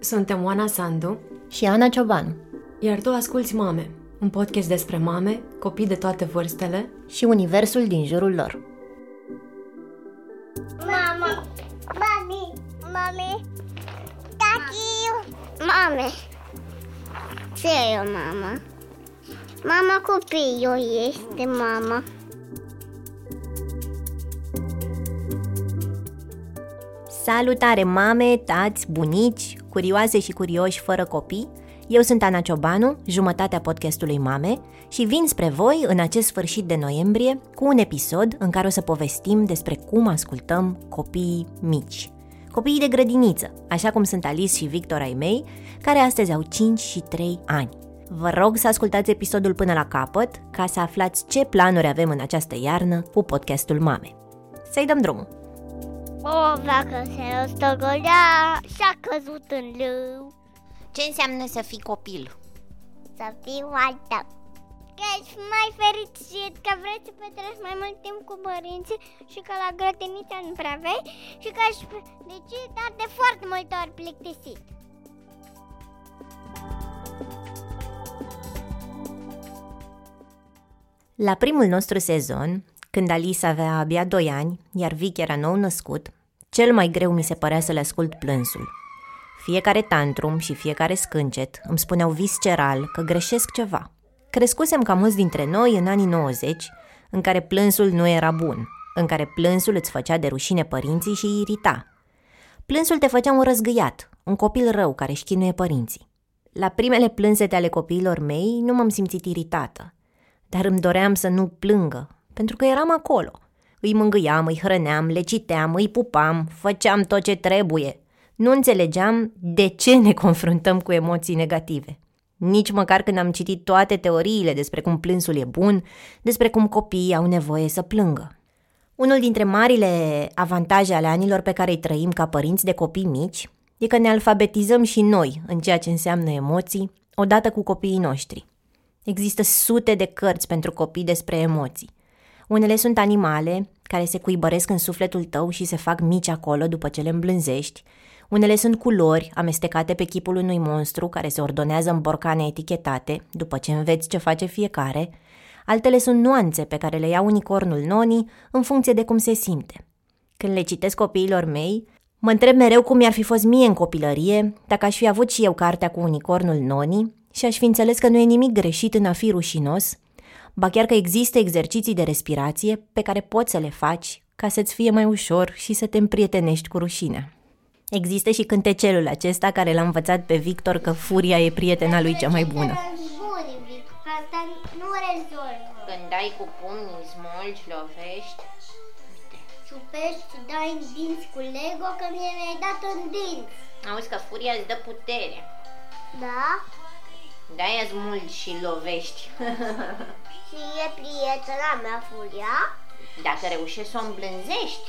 Suntem Oana Sandu și Ana Ciobanu. Iar tu asculți Mame, un podcast despre mame, copii de toate vârstele și universul din jurul lor. Mama, mami, mami, tati, mame. Ce e o mama? Mama copilul este mama. Salutare mame, tați, bunici, curioase și curioși fără copii! Eu sunt Ana Ciobanu, jumătatea podcastului Mame și vin spre voi în acest sfârșit de noiembrie cu un episod în care o să povestim despre cum ascultăm copiii mici. Copiii de grădiniță, așa cum sunt Alice și Victor ai mei, care astăzi au 5 și 3 ani. Vă rog să ascultați episodul până la capăt ca să aflați ce planuri avem în această iarnă cu podcastul Mame. Să-i dăm drumul! O vacă se rostogolea și a căzut în lău. Ce înseamnă să fii copil? Să fii altă. Că ești mai fericit, că vrei să petreci mai mult timp cu părinții și că la grădiniță nu prea vei și că ești deci, dar de foarte multe ori plictisit. La primul nostru sezon, când Alice avea abia 2 ani, iar Vic era nou născut, cel mai greu mi se părea să le ascult plânsul. Fiecare tantrum și fiecare scâncet îmi spuneau visceral că greșesc ceva. Crescusem ca mulți dintre noi în anii 90, în care plânsul nu era bun, în care plânsul îți făcea de rușine părinții și îi irita. Plânsul te făcea un răzgâiat, un copil rău care își șchinuie părinții. La primele plânsete ale copiilor mei nu m-am simțit iritată, dar îmi doream să nu plângă, pentru că eram acolo – îi mângâiam, îi hrăneam, le citeam, îi pupam, făceam tot ce trebuie. Nu înțelegeam de ce ne confruntăm cu emoții negative. Nici măcar când am citit toate teoriile despre cum plânsul e bun, despre cum copiii au nevoie să plângă. Unul dintre marile avantaje ale anilor pe care îi trăim ca părinți de copii mici e că ne alfabetizăm și noi în ceea ce înseamnă emoții, odată cu copiii noștri. Există sute de cărți pentru copii despre emoții. Unele sunt animale care se cuibăresc în sufletul tău și se fac mici acolo după ce le îmblânzești. Unele sunt culori amestecate pe chipul unui monstru care se ordonează în borcane etichetate după ce înveți ce face fiecare. Altele sunt nuanțe pe care le ia unicornul noni în funcție de cum se simte. Când le citesc copiilor mei, mă întreb mereu cum mi-ar fi fost mie în copilărie dacă aș fi avut și eu cartea cu unicornul noni și aș fi înțeles că nu e nimic greșit în a fi rușinos ba chiar că există exerciții de respirație pe care poți să le faci ca să-ți fie mai ușor și să te împrietenești cu rușinea. Există și cântecelul acesta care l-a învățat pe Victor că furia e prietena lui cea mai bună. Asta nu rezolvă. Când dai cu pumnii, smulgi, lovești, Ciupești și dai în dinți cu Lego că mie mi-ai dat în dinți. Auzi că furia îți dă putere. Da? De-aia smulgi și lovești. Și e prietena mea furia? Dacă reușești să o îmblânzești,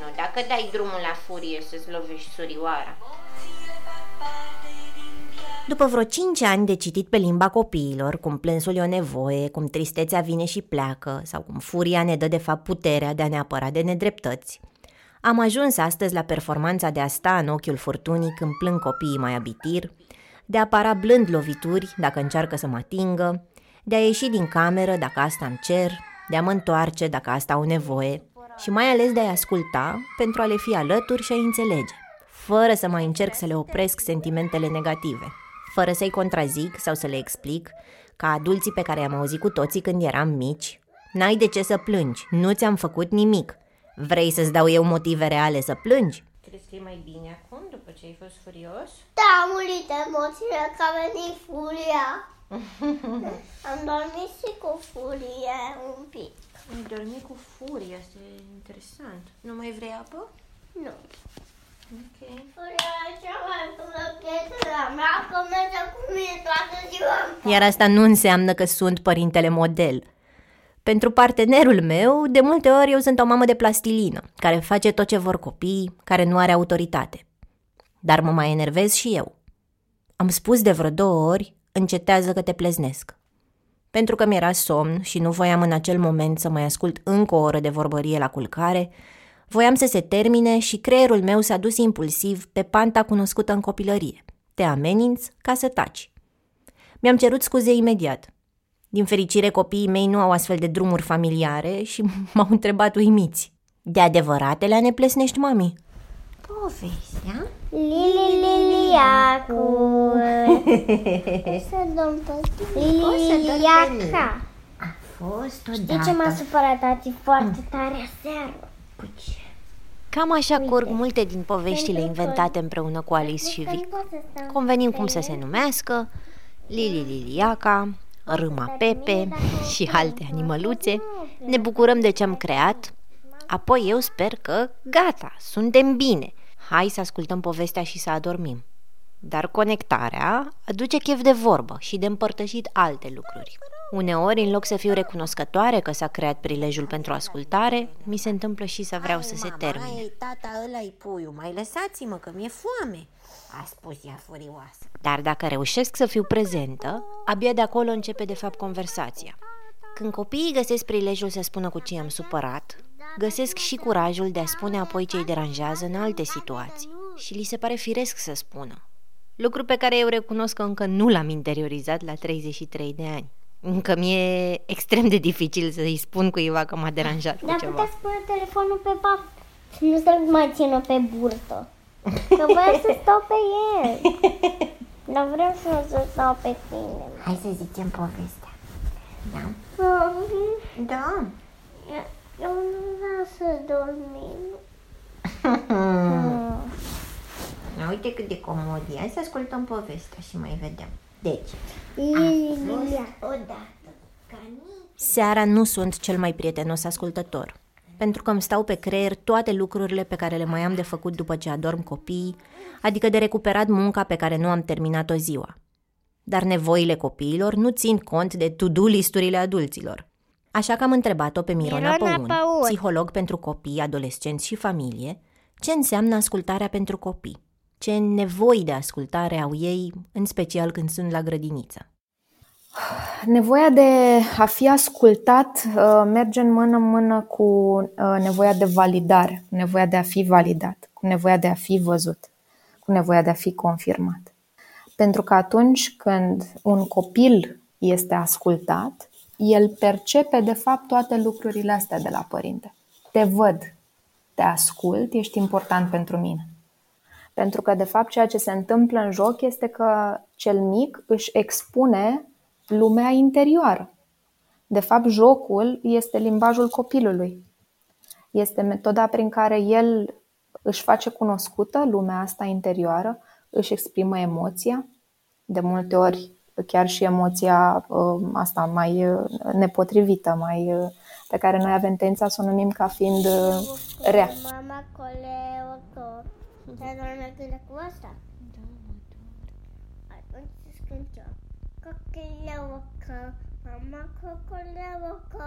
nu dacă dai drumul la furie să-ți lovești surioara. După vreo cinci ani de citit pe limba copiilor, cum plânsul e o nevoie, cum tristețea vine și pleacă, sau cum furia ne dă de fapt puterea de a ne apăra de nedreptăți, am ajuns astăzi la performanța de a sta în ochiul furtunii când plâng copiii mai abitir, de a para blând lovituri dacă încearcă să mă atingă, de a ieși din cameră dacă asta îmi cer, de a mă întoarce dacă asta au nevoie și mai ales de a-i asculta pentru a le fi alături și a înțelege, fără să mai încerc să le opresc sentimentele negative, fără să-i contrazic sau să le explic, ca adulții pe care i-am auzit cu toții când eram mici, N-ai de ce să plângi, nu ți-am făcut nimic. Vrei să-ți dau eu motive reale să plângi? Crezi că e mai bine acum, după ce ai fost furios? Da, am murit emoțiile, că a venit furia. Am dormit și cu furie un pic. Ai dormit cu furie, este interesant. Nu mai vrei apă? Nu. Ok. Furia e cea mai bună prietena mea, că merge cu mine toată ziua. Iar asta nu înseamnă că sunt părintele model. Pentru partenerul meu, de multe ori eu sunt o mamă de plastilină, care face tot ce vor copii, care nu are autoritate. Dar mă mai enervez și eu. Am spus de vreo două ori încetează că te pleznesc. Pentru că mi-era somn și nu voiam în acel moment să mai ascult încă o oră de vorbărie la culcare, voiam să se termine și creierul meu s-a dus impulsiv pe panta cunoscută în copilărie. Te ameninț ca să taci. Mi-am cerut scuze imediat. Din fericire, copiii mei nu au astfel de drumuri familiare și m-au întrebat uimiți. De adevăratele neplesnești, mami? Povestea? Lili Liliacu. Poți să dăm pe Liliaca. A fost Știi ce m-a supărat tati foarte tare aseară? Cu ce? Cam așa curg multe din poveștile inventate împreună cu Alice și Vic. Convenim cum să se numească, Lili Liliaca, Râma Pepe și alte animăluțe. Ne bucurăm de ce am creat. Apoi eu sper că gata, suntem bine. Hai să ascultăm povestea și să adormim. Dar conectarea aduce chef de vorbă și de împărtășit alte lucruri. Uneori, în loc să fiu recunoscătoare că s-a creat prilejul pentru ascultare, mi se întâmplă și să vreau să se termine. Ai, tata, ăla e puiul, mai lăsați-mă că mi-e foame, a spus ea furioasă. Dar dacă reușesc să fiu prezentă, abia de acolo începe de fapt conversația. Când copiii găsesc prilejul să spună cu ce am supărat, găsesc și curajul de a spune apoi ce îi deranjează în alte situații și li se pare firesc să spună. Lucru pe care eu recunosc că încă nu l-am interiorizat la 33 de ani. Încă mi-e extrem de dificil să-i spun cuiva că m-a deranjat cu Dar ceva. putea spune telefonul pe pap. Nu să-l mai țină pe burtă. Că vreau să stau pe el. Dar vreau să nu să stau pe tine. Hai să zicem povestea. Da? Mhm. Da. Eu nu vreau să dormim. Na, uite cât de comod e. Hai să ascultăm povestea și mai vedem. Deci, Lilia. odată, ca nici Seara nu sunt cel mai prietenos ascultător, pentru că îmi stau pe creier toate lucrurile pe care le mai am de făcut după ce adorm copiii, adică de recuperat munca pe care nu am terminat-o ziua. Dar nevoile copiilor nu țin cont de to-do listurile adulților. Așa că am întrebat-o pe Mirona, Mirona Păun, Păun. psiholog pentru copii, adolescenți și familie, ce înseamnă ascultarea pentru copii, ce nevoi de ascultare au ei, în special când sunt la grădiniță. Nevoia de a fi ascultat uh, merge în mână-mână cu uh, nevoia de validare, cu nevoia de a fi validat, cu nevoia de a fi văzut, cu nevoia de a fi confirmat. Pentru că atunci când un copil este ascultat, el percepe de fapt toate lucrurile astea de la părinte. Te văd, te ascult, ești important pentru mine. Pentru că, de fapt, ceea ce se întâmplă în joc este că cel mic își expune lumea interioară. De fapt, jocul este limbajul copilului. Este metoda prin care el își face cunoscută lumea asta interioară, își exprimă emoția, de multe ori chiar și emoția uh, asta mai uh, nepotrivită, mai uh, pe care noi avem tendința să o numim ca fiind uh, rea. Mama coleo tot. Te dorme cu asta? Da, Atunci să cântăm. Cocoleo că, mama cocoleo că,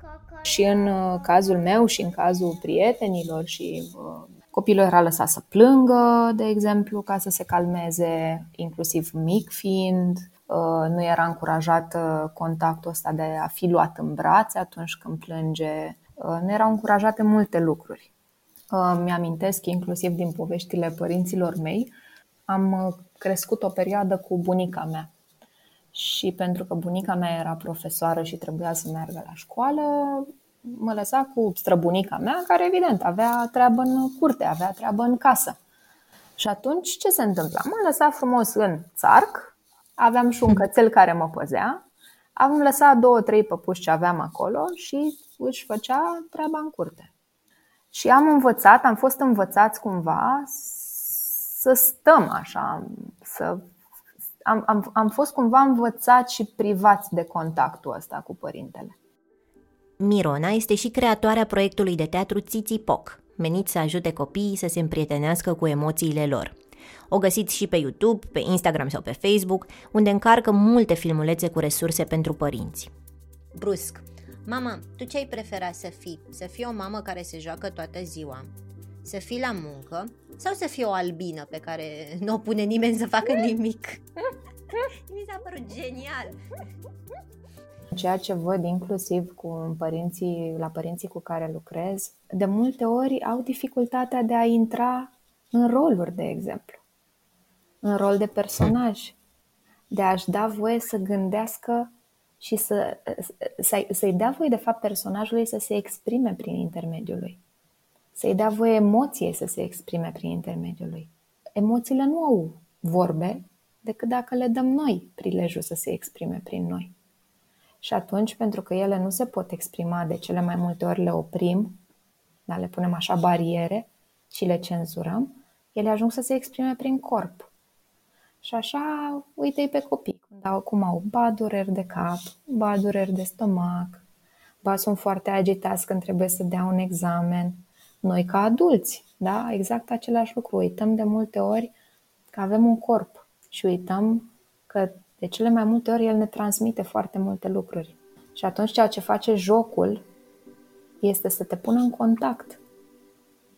cocoleo Și în uh, cazul meu și în cazul prietenilor și uh, copilul era lăsat să plângă, de exemplu, ca să se calmeze, inclusiv mic fiind, uh, nu era încurajat uh, contactul ăsta de a fi luat în brațe atunci când plânge, Uh, nu erau încurajate multe lucruri. Uh, Mi-amintesc inclusiv din poveștile părinților mei, am uh, crescut o perioadă cu bunica mea. Și pentru că bunica mea era profesoară și trebuia să meargă la școală, mă lăsa cu străbunica mea, care evident avea treabă în curte, avea treabă în casă. Și atunci ce se întâmpla? Mă lăsa frumos în țarc, aveam și un cățel care mă păzea, am lăsat două, trei păpuși ce aveam acolo și își făcea treaba în curte. Și am învățat, am fost învățați cumva să stăm așa, să am, am, am fost cumva învățați și privați de contactul ăsta cu părintele. Mirona este și creatoarea proiectului de teatru Țiții Poc, menit să ajute copiii să se împrietenească cu emoțiile lor. O găsiți și pe YouTube, pe Instagram sau pe Facebook, unde încarcă multe filmulețe cu resurse pentru părinți. Brusc. Mama, tu ce ai prefera să fii? Să fii o mamă care se joacă toată ziua? Să fii la muncă? Sau să fii o albină pe care nu o pune nimeni să facă nimic? Mi s-a părut genial! Ceea ce văd inclusiv cu părinții, la părinții cu care lucrez, de multe ori au dificultatea de a intra în roluri, de exemplu. în rol de personaj, de a-și da voie să gândească și să, să, să-i dea voie, de fapt, personajului să se exprime prin intermediul lui. Să-i dea voie emoției să se exprime prin intermediul lui. Emoțiile nu au vorbe decât dacă le dăm noi prilejul să se exprime prin noi. Și atunci, pentru că ele nu se pot exprima, de cele mai multe ori le oprim, dar le punem așa bariere și le cenzurăm, ele ajung să se exprime prin corp. Și așa, uite-i pe copii, când cum au ba dureri de cap, ba dureri de stomac, ba sunt foarte agitați când trebuie să dea un examen. Noi ca adulți, da, exact același lucru. Uităm de multe ori că avem un corp și uităm că de cele mai multe ori el ne transmite foarte multe lucruri. Și atunci ceea ce face jocul este să te pună în contact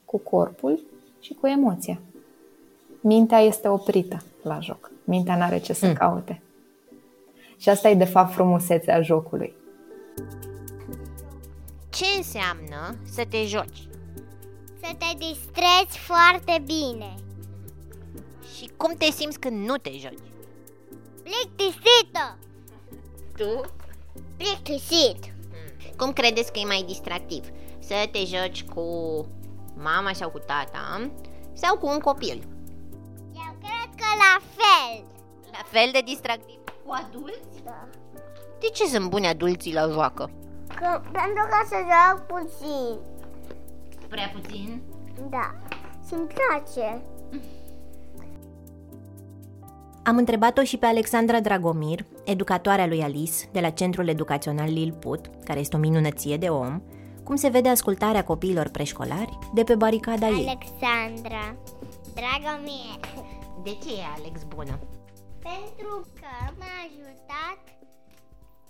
cu corpul și cu emoția. Mintea este oprită la joc. Mintea nu are ce să mm. caute. Și asta e de fapt frumusețea jocului. Ce înseamnă să te joci? Să te distrezi foarte bine. Și cum te simți când nu te joci? Plictisită! Tu? Plictisit! Cum credeți că e mai distractiv? Să te joci cu mama sau cu tata sau cu un copil? Eu cred că la fel! La fel de distractiv cu adulți? Da. De ce sunt buni adulții la joacă? Că, pentru că se joacă puțin. Prea puțin? Da. Și-mi place. Am întrebat-o și pe Alexandra Dragomir, educatoarea lui Alice de la Centrul Educațional Lilput, care este o minunăție de om, cum se vede ascultarea copiilor preșcolari de pe baricada ei. Alexandra. Dragomir. De ce e Alex bună? Pentru că m-a ajutat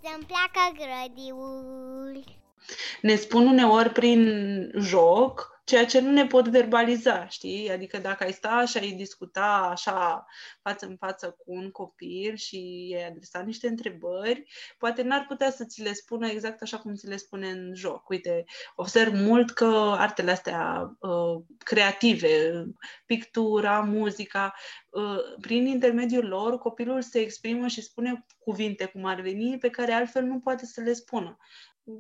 să-mi placă grădiul. Ne spun uneori prin joc ceea ce nu ne pot verbaliza, știi? Adică dacă ai sta și ai discuta așa față în față cu un copil și ai adresa niște întrebări, poate n-ar putea să ți le spună exact așa cum ți le spune în joc. Uite, observ mult că artele astea uh, creative, pictura, muzica, uh, prin intermediul lor, copilul se exprimă și spune cuvinte cum ar veni pe care altfel nu poate să le spună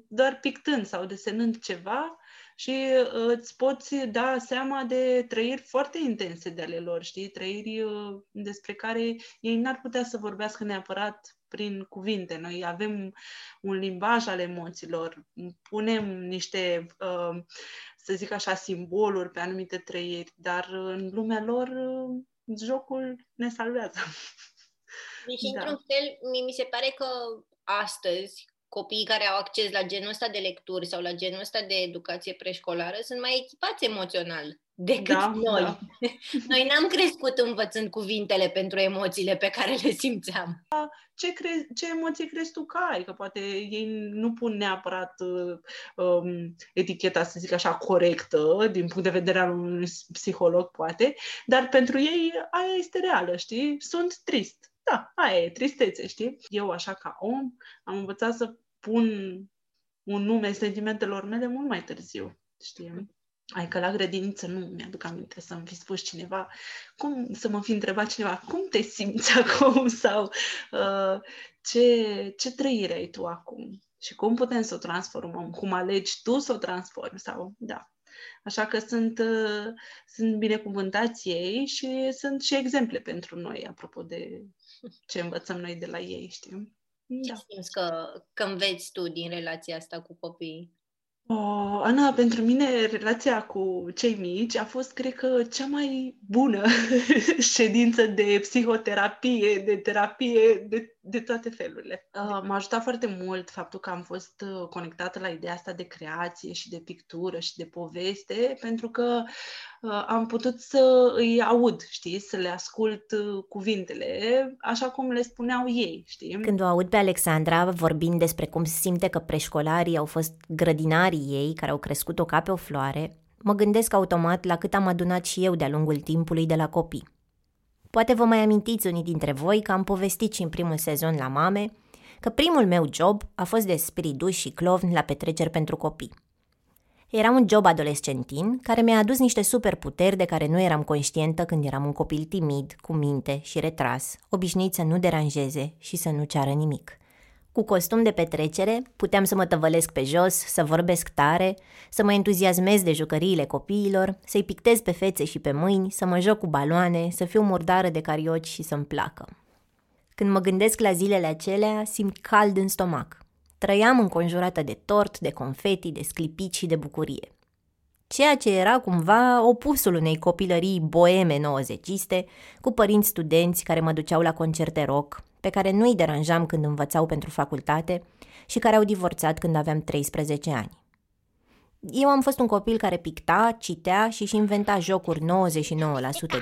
doar pictând sau desenând ceva și uh, îți poți da seama de trăiri foarte intense de ale lor, știi? Trăiri uh, despre care ei n-ar putea să vorbească neapărat prin cuvinte. Noi avem un limbaj al emoțiilor, punem niște, uh, să zic așa, simboluri pe anumite trăiri, dar în lumea lor jocul ne salvează. Deci, da. într-un fel, mi se pare că astăzi, copiii care au acces la genul ăsta de lecturi sau la genul ăsta de educație preșcolară sunt mai echipați emoțional decât da, noi. Da. Noi n-am crescut învățând cuvintele pentru emoțiile pe care le simțeam. Ce, cre- ce emoții crezi tu că ai? Că poate ei nu pun neapărat um, eticheta, să zic așa, corectă, din punct de vedere al unui psiholog, poate, dar pentru ei aia este reală, știi? Sunt trist da, aia e, tristețe, știi? Eu, așa ca om, am învățat să pun un nume sentimentelor mele mult mai târziu, știi? Ai că la grădiniță nu mi-aduc aminte să-mi fi spus cineva, cum să mă fi întrebat cineva, cum te simți acum sau uh, ce, ce trăire ai tu acum și cum putem să o transformăm, cum alegi tu să o transformi sau, da. Așa că sunt, uh, sunt binecuvântați ei și sunt și exemple pentru noi, apropo de ce învățăm noi de la ei, știi? Ce da. simți că, că înveți tu din relația asta cu copiii? Oh, Ana, pentru mine relația cu cei mici a fost, cred că, cea mai bună ședință de psihoterapie, de terapie, de, de toate felurile. Uh, m-a ajutat foarte mult faptul că am fost uh, conectată la ideea asta de creație și de pictură și de poveste, pentru că uh, am putut să îi aud, știi, să le ascult uh, cuvintele, așa cum le spuneau ei, știi? Când o aud pe Alexandra vorbind despre cum se simte că preșcolarii au fost grădinarii ei, care au crescut-o ca pe o floare, mă gândesc automat la cât am adunat și eu de-a lungul timpului de la copii. Poate vă mai amintiți unii dintre voi că am povestit și în primul sezon la mame că primul meu job a fost de spiriduș și clovn la petreceri pentru copii. Era un job adolescentin care mi-a adus niște superputeri de care nu eram conștientă când eram un copil timid, cu minte și retras, obișnuit să nu deranjeze și să nu ceară nimic. Cu costum de petrecere, puteam să mă tăvălesc pe jos, să vorbesc tare, să mă entuziasmez de jucăriile copiilor, să-i pictez pe fețe și pe mâini, să mă joc cu baloane, să fiu murdară de carioci și să-mi placă. Când mă gândesc la zilele acelea, simt cald în stomac. Trăiam înconjurată de tort, de confeti, de sclipici și de bucurie. Ceea ce era cumva opusul unei copilării boeme nouăzeciste, cu părinți studenți care mă duceau la concerte rock, pe care nu-i deranjam când învățau pentru facultate și care au divorțat când aveam 13 ani. Eu am fost un copil care picta, citea și își inventa jocuri 99%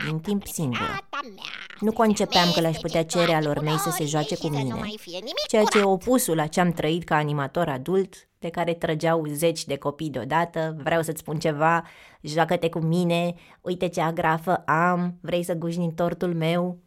din timp singur. Nu concepeam că le-aș putea cere alor mei să se joace cu mine, ceea ce e opusul la ce am trăit ca animator adult, pe care trăgeau zeci de copii deodată, vreau să-ți spun ceva, joacă-te cu mine, uite ce agrafă am, vrei să guși din tortul meu,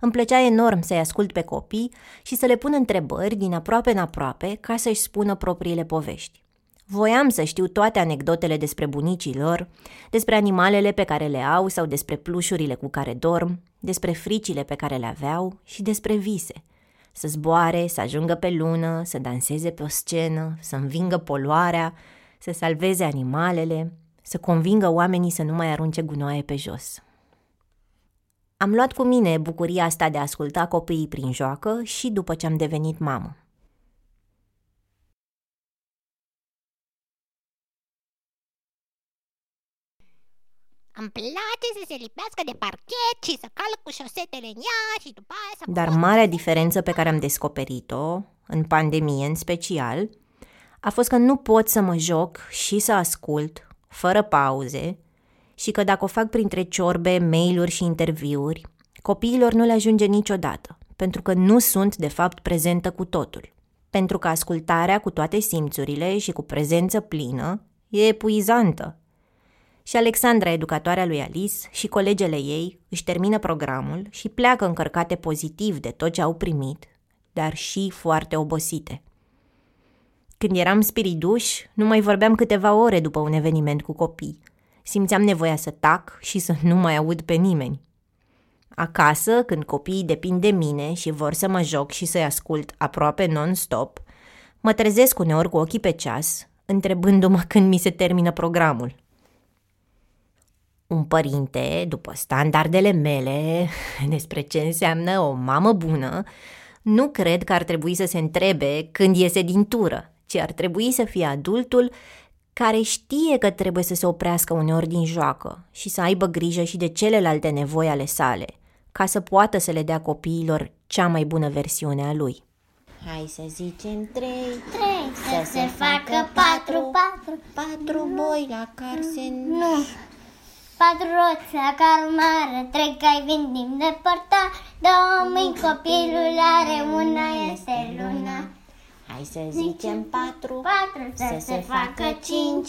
îmi plăcea enorm să-i ascult pe copii și să le pun întrebări din aproape în aproape ca să-și spună propriile povești. Voiam să știu toate anecdotele despre bunicii lor, despre animalele pe care le au sau despre plușurile cu care dorm, despre fricile pe care le aveau și despre vise. Să zboare, să ajungă pe lună, să danseze pe o scenă, să învingă poluarea, să salveze animalele, să convingă oamenii să nu mai arunce gunoaie pe jos. Am luat cu mine bucuria asta de a asculta copiii prin joacă și după ce am devenit mamă. Îmi place să se lipească de parchet și să calc cu șosetele în ea și după aia să... Dar marea diferență pe care am descoperit-o, în pandemie în special, a fost că nu pot să mă joc și să ascult, fără pauze, și că dacă o fac printre ciorbe, mail-uri și interviuri, copiilor nu le ajunge niciodată, pentru că nu sunt de fapt prezentă cu totul. Pentru că ascultarea cu toate simțurile și cu prezență plină e epuizantă. Și Alexandra, educatoarea lui Alice, și colegele ei își termină programul și pleacă încărcate pozitiv de tot ce au primit, dar și foarte obosite. Când eram spiriduși, nu mai vorbeam câteva ore după un eveniment cu copii – simțeam nevoia să tac și să nu mai aud pe nimeni. Acasă, când copiii depind de mine și vor să mă joc și să-i ascult aproape non-stop, mă trezesc uneori cu ochii pe ceas, întrebându-mă când mi se termină programul. Un părinte, după standardele mele despre ce înseamnă o mamă bună, nu cred că ar trebui să se întrebe când iese din tură, ci ar trebui să fie adultul care știe că trebuie să se oprească uneori din joacă și să aibă grijă și de celelalte nevoi ale sale, ca să poată să le dea copiilor cea mai bună versiune a lui. Hai să zicem trei, Trei, să se facă patru, patru, patru boi la care se... nu. Patru roți la car mare, trei cai vin din depărtat, două mâini copilul are, una este luna. Hai să zicem patru, Patru, să se facă cinci.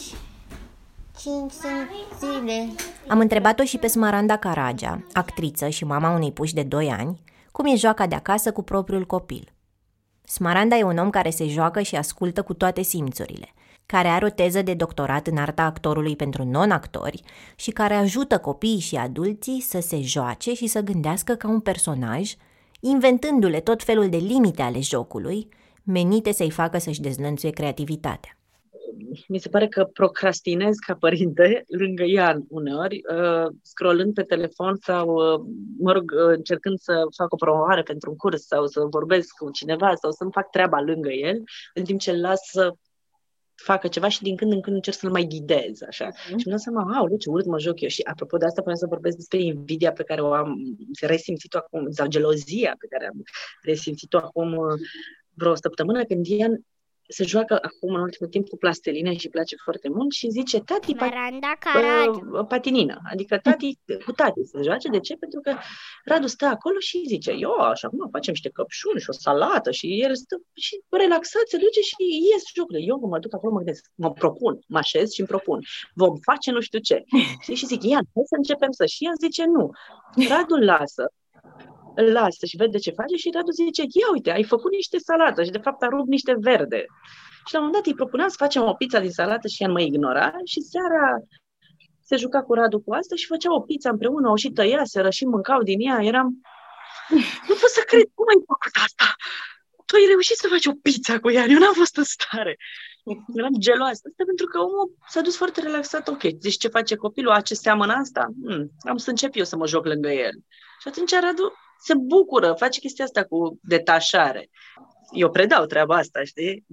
cinci sunt zile. Am întrebat-o și pe Smaranda Caragea, actriță și mama unei puși de 2 ani, cum e joaca de acasă cu propriul copil. Smaranda e un om care se joacă și ascultă cu toate simțurile, care are o teză de doctorat în arta actorului pentru non-actori și care ajută copiii și adulții să se joace și să gândească ca un personaj, inventându-le tot felul de limite ale jocului, menite să-i facă să-și dezlănțuie creativitatea. mi se pare că procrastinez ca părinte lângă ea uneori, uh, scrollând pe telefon sau, uh, mă rog, uh, încercând să fac o promovare pentru un curs sau să vorbesc cu cineva sau să-mi fac treaba lângă el, în timp ce îl las să facă ceva și din când în când încerc să-l mai ghidez, așa. Mhm. Și îmi dau seama, au, ce urât mă joc eu. Și apropo de asta, vreau să vorbesc despre invidia pe care o am resimțit-o acum, sau gelozia pe care am resimțit-o acum uh, vreo săptămână, când Ian se joacă acum în ultimul timp cu plasteline și îi place foarte mult și zice, tati, pat- Miranda Caragi. uh, patinină, adică tati, cu tati se joace. De ce? Pentru că Radu stă acolo și zice, eu, și acum facem niște căpșuni și o salată și el stă și relaxat, se duce și ies jocurile. Eu mă duc acolo, mă gândesc, mă propun, mă așez și îmi propun. Vom face nu știu ce. Știi? Și zic, Ian, hai să începem să. Și Ian zice, nu. Radu îl lasă, îl lasă și vede ce face și Radu zice, ia uite, ai făcut niște salată și de fapt a rupt niște verde. Și la un moment dat îi propuneam să facem o pizza din salată și ea mă ignora și seara se juca cu Radu cu asta și făcea o pizza împreună, o și tăiaseră și mâncau din ea. Eram, nu pot să cred, cum ai făcut asta? Tu ai reușit să faci o pizza cu ea, eu n-am fost în stare. Eram geloasă. Asta pentru că omul s-a dus foarte relaxat. Ok, deci ce face copilul? A, ce seamănă asta? Hmm, am să încep eu să mă joc lângă el. Și atunci Radu se bucură, face chestia asta cu detașare. Eu predau treaba asta, știi?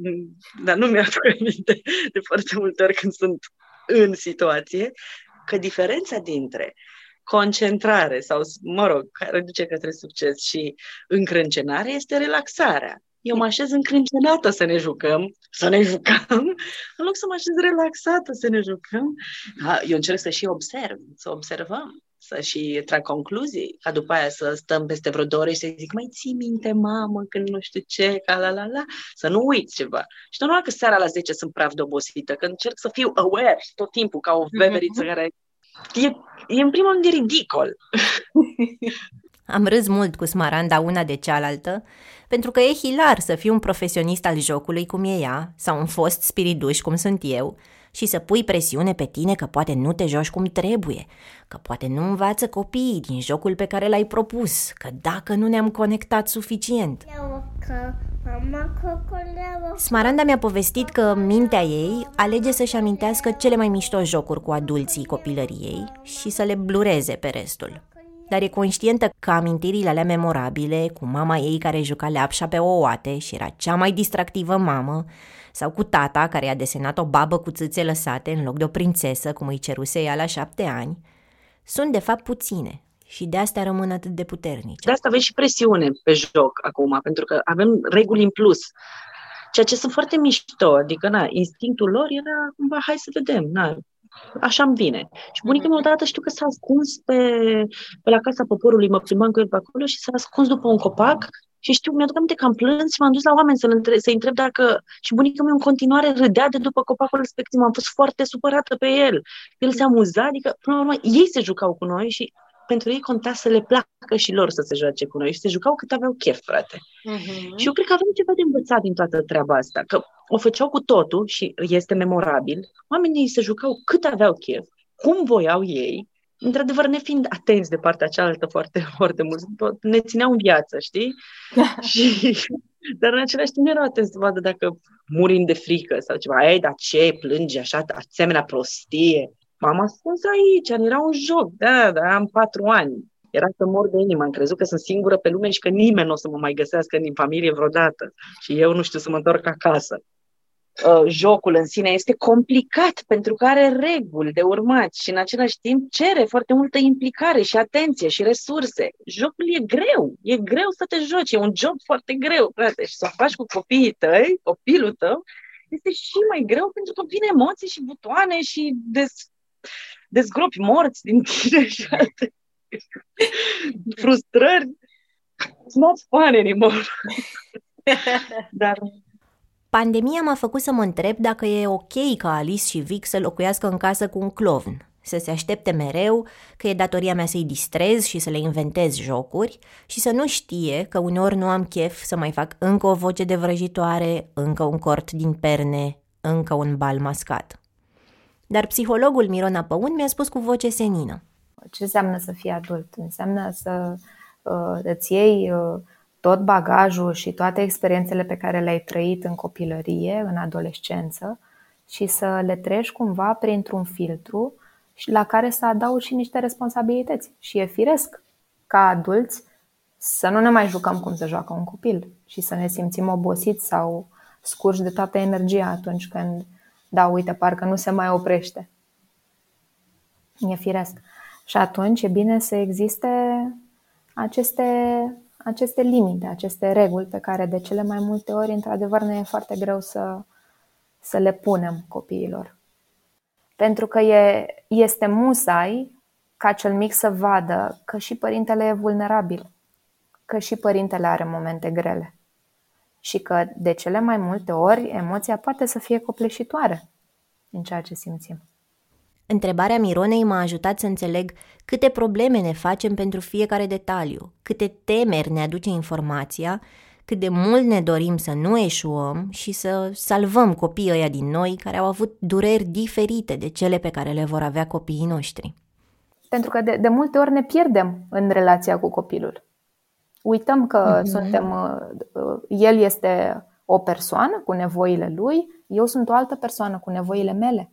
Dar nu mi-aduc aminte de foarte multe ori când sunt în situație, că diferența dintre concentrare sau, mă rog, care duce către succes și încrâncenare este relaxarea. Eu mă așez încrâncenată să ne jucăm, să ne jucăm, în loc să mă așez relaxată să ne jucăm. Eu încerc să și observ, să observăm, să și trag concluzii, ca după aia să stăm peste vreo două ore și să zic, mai ții minte, mamă, când nu știu ce, ca la la la, să nu uiți ceva. Și normal că seara la 10 sunt praf de obosită, că încerc să fiu aware tot timpul, ca o mhm. veveriță mm-hmm. care e, e în primul rând e ridicol. Am râs mult cu Smaranda una de cealaltă, pentru că e hilar să fii un profesionist al jocului cum e ea, sau un fost spiriduș cum sunt eu, și să pui presiune pe tine că poate nu te joci cum trebuie, că poate nu învață copiii din jocul pe care l-ai propus, că dacă nu ne-am conectat suficient. Smaranda mi-a povestit că mintea ei alege să-și amintească cele mai mișto jocuri cu adulții copilăriei și să le blureze pe restul dar e conștientă că amintirile alea memorabile, cu mama ei care juca leapșa pe ouate și era cea mai distractivă mamă, sau cu tata care a desenat o babă cu țâțe lăsate în loc de o prințesă, cum îi ceruse ea la șapte ani, sunt de fapt puține și de asta rămân atât de puternice. De asta avem și presiune pe joc acum, pentru că avem reguli în plus. Ceea ce sunt foarte mișto, adică na, instinctul lor era cumva, hai să vedem, na, așa îmi vine. Și bunica mea odată știu că s-a ascuns pe, pe la casa poporului, mă plimbam cu el pe acolo și s-a ascuns după un copac și știu, mi-aduc aminte că am plâns și m-am dus la oameni să-l întreb, să întreb dacă... Și bunica mea în continuare râdea de după copacul respectiv. Am fost foarte supărată pe el. El se amuza, adică, până la urmă, ei se jucau cu noi și pentru ei conta să le placă și lor să se joace cu noi și se jucau cât aveau chef, frate. Uh-huh. Și eu cred că avem ceva de învățat din toată treaba asta, că o făceau cu totul și este memorabil. Oamenii se jucau cât aveau chef, cum voiau ei, într-adevăr, ne fiind atenți de partea cealaltă foarte, foarte mult, ne țineau în viață, știi? și, dar în același timp erau atenți să vadă dacă murim de frică sau ceva. Ei, dar ce, plânge așa, asemenea prostie. M-am ascuns aici, era un joc, da, da, am patru ani. Era să mor de inimă, am crezut că sunt singură pe lume și că nimeni nu o să mă mai găsească din familie vreodată. Și eu nu știu să mă întorc acasă. Uh, jocul în sine este complicat pentru că are reguli de urmat și în același timp cere foarte multă implicare și atenție și resurse. Jocul e greu, e greu să te joci, e un job foarte greu, frate, și să o faci cu copiii tăi, copilul tău, este și mai greu pentru că vin emoții și butoane și des, dezgropi morți din tine și alte frustrări. It's not fun anymore. Dar Pandemia m-a făcut să mă întreb dacă e ok ca Alice și Vic să locuiască în casă cu un clovn, să se aștepte mereu că e datoria mea să-i distrez și să le inventez jocuri și să nu știe că uneori nu am chef să mai fac încă o voce de vrăjitoare, încă un cort din perne, încă un bal mascat. Dar psihologul Mirona Păun mi-a spus cu voce senină. Ce înseamnă să fii adult? Înseamnă să uh, îți iei uh, tot bagajul și toate experiențele pe care le-ai trăit în copilărie, în adolescență și să le treci cumva printr-un filtru și la care să adaugi și niște responsabilități. Și e firesc ca adulți să nu ne mai jucăm cum se joacă un copil și să ne simțim obosiți sau scurși de toată energia atunci când, da, uite, parcă nu se mai oprește. E firesc. Și atunci e bine să existe aceste aceste limite, aceste reguli pe care de cele mai multe ori, într-adevăr, ne e foarte greu să, să le punem copiilor. Pentru că e, este musai ca cel mic să vadă că și părintele e vulnerabil, că și părintele are momente grele și că de cele mai multe ori emoția poate să fie copleșitoare în ceea ce simțim. Întrebarea Mironei m-a ajutat să înțeleg câte probleme ne facem pentru fiecare detaliu, câte temeri ne aduce informația, cât de mult ne dorim să nu eșuăm și să salvăm copiii ăia din noi care au avut dureri diferite de cele pe care le vor avea copiii noștri. Pentru că de, de multe ori ne pierdem în relația cu copilul. Uităm că uh-huh. suntem, uh, el este o persoană cu nevoile lui, eu sunt o altă persoană cu nevoile mele.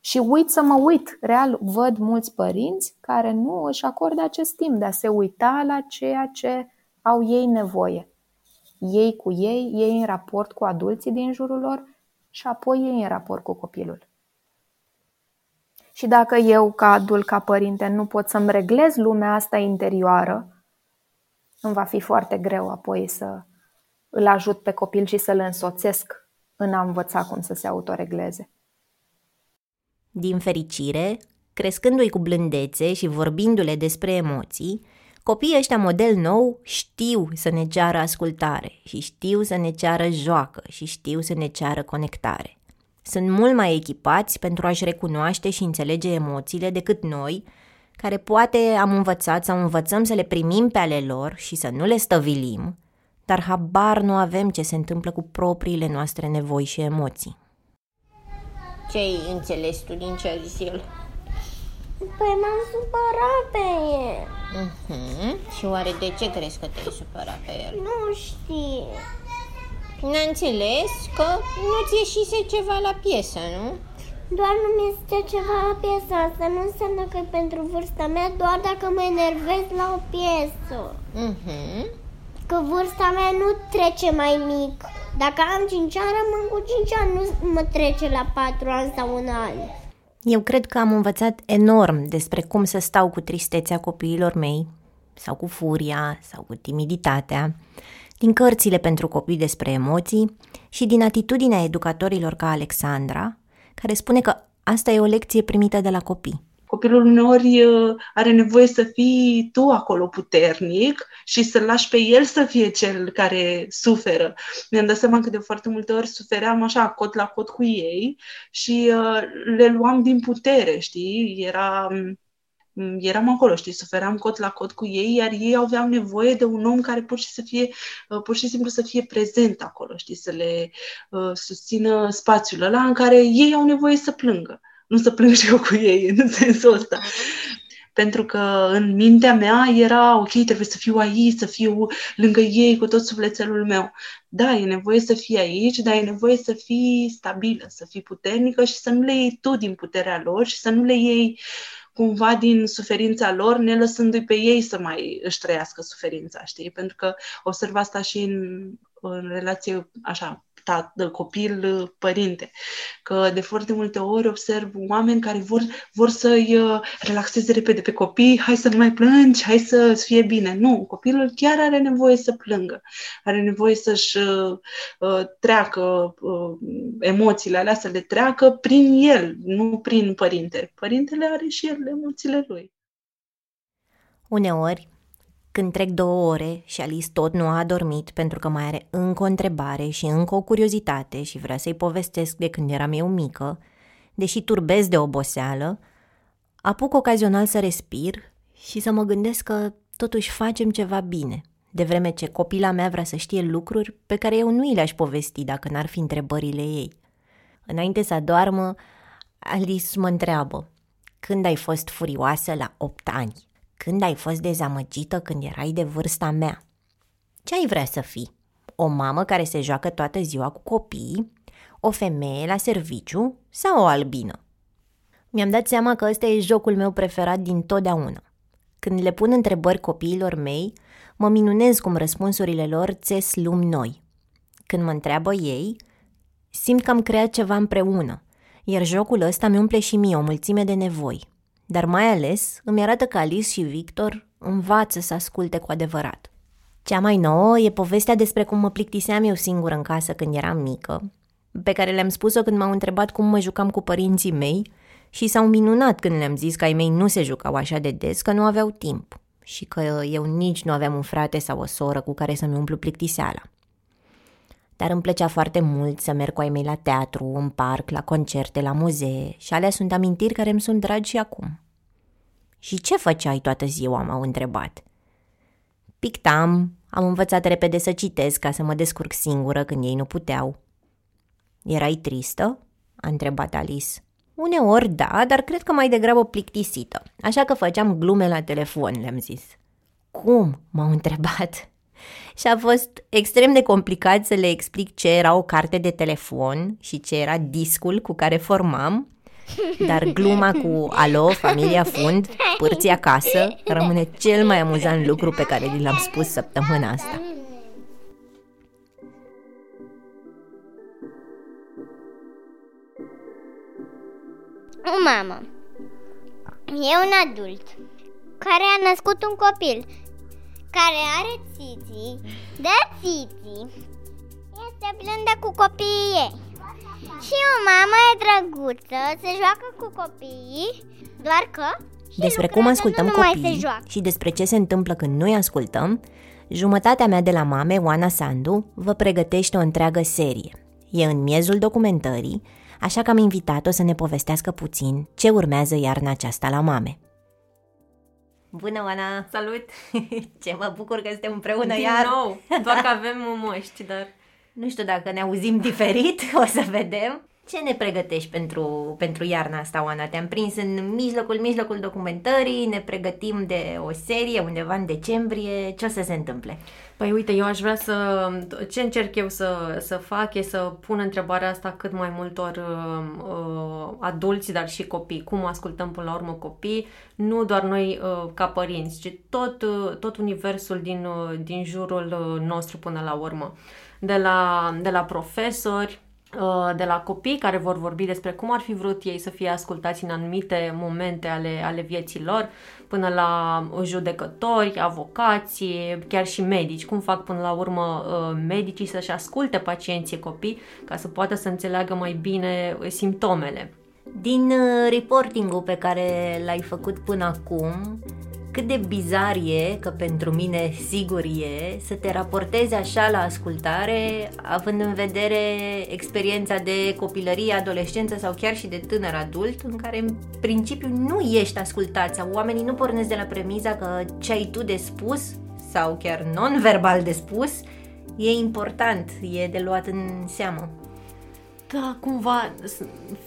Și uit să mă uit. Real, văd mulți părinți care nu își acordă acest timp de a se uita la ceea ce au ei nevoie. Ei cu ei, ei în raport cu adulții din jurul lor și apoi ei în raport cu copilul. Și dacă eu, ca adult, ca părinte, nu pot să-mi reglez lumea asta interioară, îmi va fi foarte greu apoi să îl ajut pe copil și să-l însoțesc în a învăța cum să se autoregleze. Din fericire, crescându-i cu blândețe și vorbindu-le despre emoții, copiii ăștia model nou știu să ne ceară ascultare și știu să ne ceară joacă și știu să ne ceară conectare. Sunt mult mai echipați pentru a-și recunoaște și înțelege emoțiile decât noi, care poate am învățat sau învățăm să le primim pe ale lor și să nu le stăvilim, dar habar nu avem ce se întâmplă cu propriile noastre nevoi și emoții. Ce ai înțeles tu din ce a zis el? Păi m-am supărat pe el. Uh-huh. Și oare de ce crezi că te-ai supărat pe el? Nu știu. N-a înțeles că nu-ți ieșise ceva la piesă, nu? Doar nu mi este ceva la piesa asta. Nu înseamnă că e pentru vârsta mea, doar dacă mă enervez la o piesă. Uh-huh. Că vârsta mea nu trece mai mic. Dacă am 5 ani, rămân cu 5 ani, nu mă trece la 4 ani sau un an. Eu cred că am învățat enorm despre cum să stau cu tristețea copiilor mei, sau cu furia, sau cu timiditatea, din cărțile pentru copii despre emoții și din atitudinea educatorilor ca Alexandra, care spune că asta e o lecție primită de la copii. Copilul uneori uh, are nevoie să fii tu acolo puternic și să-l lași pe el să fie cel care suferă. Mi-am dat seama că de foarte multe ori sufeream așa, cot la cot cu ei și uh, le luam din putere, știi? Era mm, eram acolo, știi, suferam cot la cot cu ei, iar ei aveau nevoie de un om care pur și, să fie, uh, pur și simplu să fie prezent acolo, știi, să le uh, susțină spațiul ăla în care ei au nevoie să plângă nu să plâng și eu cu ei în sensul ăsta. Pentru că în mintea mea era, ok, trebuie să fiu aici, să fiu lângă ei cu tot sufletelul meu. Da, e nevoie să fii aici, dar e nevoie să fii stabilă, să fii puternică și să nu le iei tu din puterea lor și să nu le iei cumva din suferința lor, ne lăsându-i pe ei să mai își trăiască suferința, știi? Pentru că observ asta și în, în relație așa tată, copil, părinte. Că de foarte multe ori observ oameni care vor, vor să-i uh, relaxeze repede pe copii, hai să nu mai plângi, hai să fie bine. Nu, copilul chiar are nevoie să plângă, are nevoie să-și uh, uh, treacă uh, emoțiile alea, să le treacă prin el, nu prin părinte. Părintele are și el emoțiile lui. Uneori, când trec două ore și Alice tot nu a adormit pentru că mai are încă o întrebare și încă o curiozitate și vrea să-i povestesc de când eram eu mică, deși turbez de oboseală, apuc ocazional să respir și să mă gândesc că totuși facem ceva bine, de vreme ce copila mea vrea să știe lucruri pe care eu nu i le-aș povesti dacă n-ar fi întrebările ei. Înainte să adoarmă, Alice mă întreabă, când ai fost furioasă la 8 ani? Când ai fost dezamăgită când erai de vârsta mea? Ce ai vrea să fii? O mamă care se joacă toată ziua cu copiii? O femeie la serviciu? Sau o albină? Mi-am dat seama că ăsta e jocul meu preferat din totdeauna. Când le pun întrebări copiilor mei, mă minunez cum răspunsurile lor țes lumi noi. Când mă întreabă ei, simt că am creat ceva împreună, iar jocul ăsta mi umple și mie o mulțime de nevoi, dar mai ales îmi arată că Alice și Victor învață să asculte cu adevărat. Cea mai nouă e povestea despre cum mă plictiseam eu singură în casă când eram mică, pe care le-am spus-o când m-au întrebat cum mă jucam cu părinții mei și s-au minunat când le-am zis că ai mei nu se jucau așa de des, că nu aveau timp și că eu nici nu aveam un frate sau o soră cu care să-mi umplu plictiseala. Dar îmi plăcea foarte mult să merg cu ai mei la teatru, în parc, la concerte, la muzee și alea sunt amintiri care îmi sunt dragi și acum. Și ce făceai toată ziua, m-au întrebat. Pictam, Am învățat repede să citesc ca să mă descurc singură când ei nu puteau. Erai tristă? a întrebat Alice. Uneori da, dar cred că mai degrabă plictisită, așa că făceam glume la telefon, le-am zis. Cum? m-au întrebat. Și a fost extrem de complicat să le explic ce era o carte de telefon și ce era discul cu care formam, dar gluma cu alo, familia fund, pârții acasă, rămâne cel mai amuzant lucru pe care li l-am spus săptămâna asta. O mamă e un adult care a născut un copil care are țiții, de țiții, este blândă cu copiii ei. Și o mamă e drăguță, se joacă cu copiii, doar că despre cum ascultăm copiii și despre ce se întâmplă când nu-i ascultăm, jumătatea mea de la mame, Oana Sandu, vă pregătește o întreagă serie. E în miezul documentării, așa că am invitat-o să ne povestească puțin ce urmează iarna aceasta la mame. Bună, Oana! Salut! Ce mă bucur că suntem împreună Din iar! nou! Doar că avem măști, dar... Nu știu dacă ne auzim diferit, o să vedem. Ce ne pregătești pentru, pentru iarna asta, Oana? Te-am prins în mijlocul, mijlocul documentării, ne pregătim de o serie undeva în decembrie. Ce o să se întâmple? Păi uite, eu aș vrea să... Ce încerc eu să, să fac e să pun întrebarea asta cât mai multor uh, uh, adulți, dar și copii. Cum ascultăm până la urmă copii? Nu doar noi uh, ca părinți, ci tot, uh, tot universul din, uh, din jurul uh, nostru până la urmă. De la, de la profesori, Uh, de la copii care vor vorbi despre cum ar fi vrut ei să fie ascultați în anumite momente ale, ale vieții lor, până la judecători, avocați, chiar și medici. Cum fac până la urmă uh, medicii să-și asculte pacienții copii ca să poată să înțeleagă mai bine simptomele. Din uh, reportingul pe care l-ai făcut până acum, cât de bizar e, că pentru mine sigur e, să te raportezi așa la ascultare, având în vedere experiența de copilărie, adolescență sau chiar și de tânăr adult, în care în principiu nu ești ascultat sau oamenii nu pornesc de la premiza că ce ai tu de spus sau chiar non-verbal de spus e important, e de luat în seamă. Da, cumva,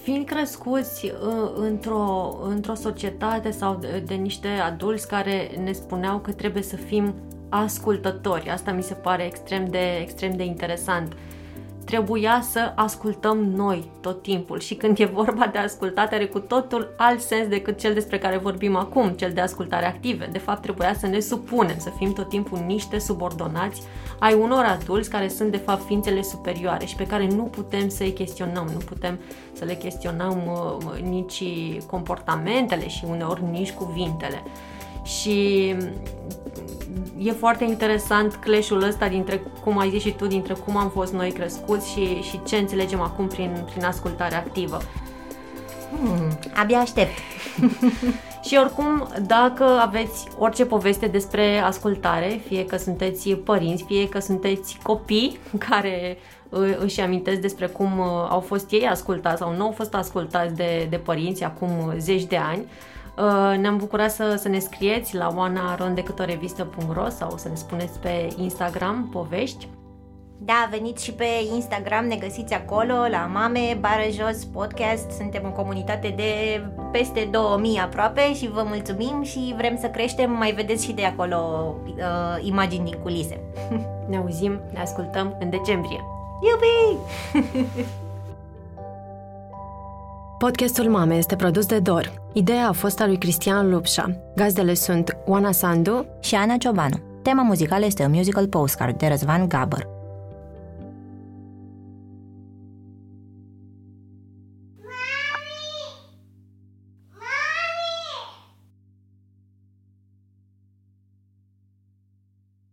fiind crescuți uh, într-o, într-o societate sau de, de niște adulți care ne spuneau că trebuie să fim ascultători. Asta mi se pare extrem de, extrem de interesant. Trebuia să ascultăm noi tot timpul și când e vorba de ascultare are cu totul alt sens decât cel despre care vorbim acum, cel de ascultare active. De fapt, trebuia să ne supunem, să fim tot timpul niște subordonați ai unor adulți care sunt de fapt ființele superioare și pe care nu putem să-i chestionăm, nu putem să le chestionăm uh, nici comportamentele și uneori nici cuvintele. Și e foarte interesant clash-ul ăsta dintre, cum ai zis și tu, dintre cum am fost noi crescuți și, și ce înțelegem acum prin, prin ascultare activă. Hmm, abia aștept. și oricum, dacă aveți orice poveste despre ascultare, fie că sunteți părinți, fie că sunteți copii care uh, își amintesc despre cum uh, au fost ei ascultați sau nu au fost ascultați de, de părinți acum zeci de ani, uh, ne-am bucurat să, să ne scrieți la oanarondecâtorevistă.ro sau să ne spuneți pe Instagram povești da, veniți și pe Instagram, ne găsiți acolo, la Mame, Bară Jos Podcast. Suntem o comunitate de peste 2000 aproape și vă mulțumim și vrem să creștem. Mai vedeți și de acolo uh, imagini din culise. Ne auzim, ne ascultăm în decembrie. Iubi! Podcastul Mame este produs de Dor. Ideea a fost a lui Cristian Lupșa. Gazdele sunt Oana Sandu și Ana Ciobanu. Tema muzicală este un musical postcard de Răzvan Gabăr.